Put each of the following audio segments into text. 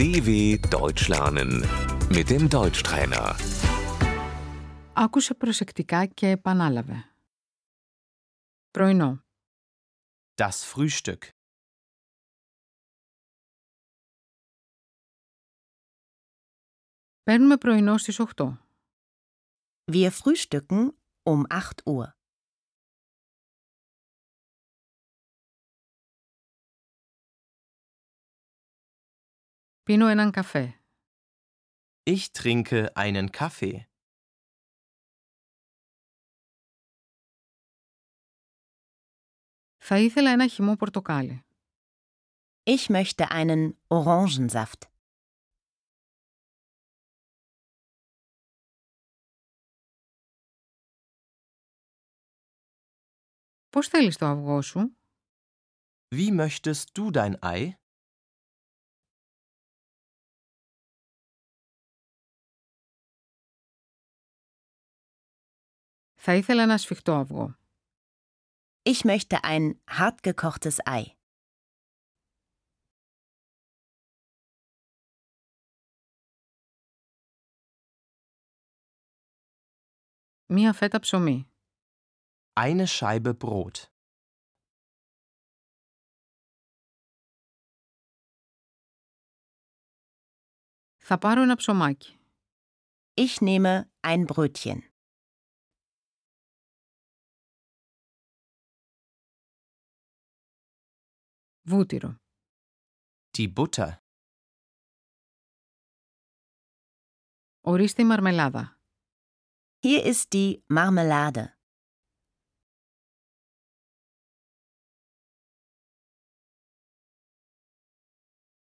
DW Deutsch lernen mit dem Deutschtrainer. Άκουσε προσεκτικά και επανάλαβε. Πρωινό. Das Frühstück. Παίρνουμε πρωινό στις 8. Wir frühstücken um 8 Uhr. Πίνω έναν καφέ. Ich trinke einen Kaffee. Θα ήθελα ένα χυμό πορτοκάλι. Ich möchte einen Orangensaft. Πώς θέλεις το αυγό σου? Wie möchtest du dein Ei? Θα ήθελα ένα σφιχτό αυγό. Ich möchte ein hartgekochtes Ei. Μία φέτα ψωμί. Eine Scheibe Brot. Θα πάρω ένα ψωμάκι. Ich nehme ein Brötchen. Βούτυρο. Die Butter. Ορίστε η μαρμελάδα. Hier ist die Marmelade.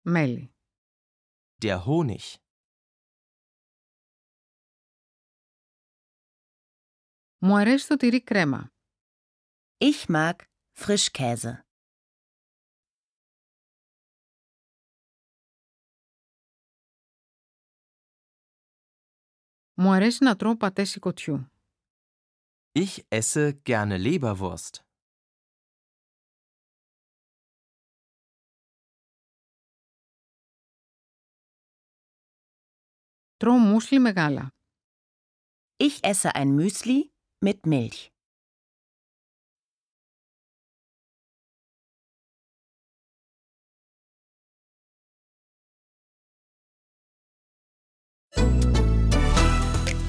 Μέλι. Der Honig. Μου αρέσει το τυρί κρέμα. Ich mag Frischkäse. Μου αρέσει να τρώω πατέ σηκωτιού. Ich esse gerne Leberwurst. Τρώω μουσλι με γάλα. Ich esse ein Müsli mit Milch.